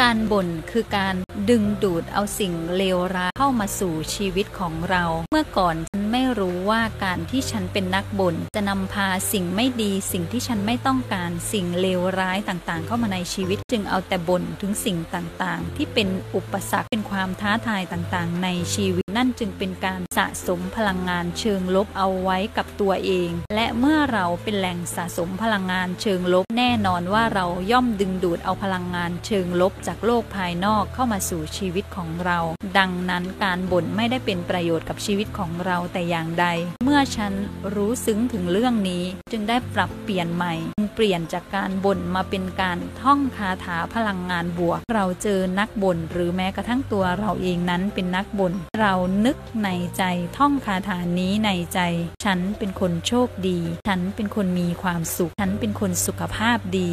การบ่นคือการ ดึงดูดเอาสิ่งเลวร้ายเข้ามาสู่ชีวิตของเรา เมื่อก่อนฉันไม่รู้ว่าการที่ฉันเป็นนักบ่นจะนำพาสิ่งไม่ดี สิ่งที่ฉันไม่ต้องการสิ่งเลวร้ายต่างๆ เข้ามาในชีวิต จึงเอาแต่บ่นถึงสิ่งต่างๆ ที่เป็นอุปสรรคเป็นความท้าทายต่างๆ ในชีวิตนั่นจึงเป็นการสะสมพลังงานเชิงลบเอาไว้กับตัวเอง และเมื่อเราเป็นแหล่งสะสมพลังงานเชิงลบ แน่นอนว่าเราย่อมดึงดูดเอาพลังงานเชิงลบจากโลกภายนอกเข้ามาสู่ชีวิตของเรา ดังนั้นการบ่นไม่ได้เป็นประโยชน์กับชีวิตของเราแต่อย่างใด เมื่อฉันรู้ซึ้งถึงเรื่องนี้ จึงได้ปรับเปลี่ยนใหม่ เปลี่ยนจากการบ่นมาเป็นการท่องคาถาพลังงานบวก เราเจอนักบ่นหรือแม้กระทั่งตัวเราเองนั้นเป็นนักบ่นเรานึกในใจท่องคาถานี้ในใจ ฉันเป็นคนโชคดี ฉันเป็นคนมีความสุข ฉันเป็นคนสุขภาพดี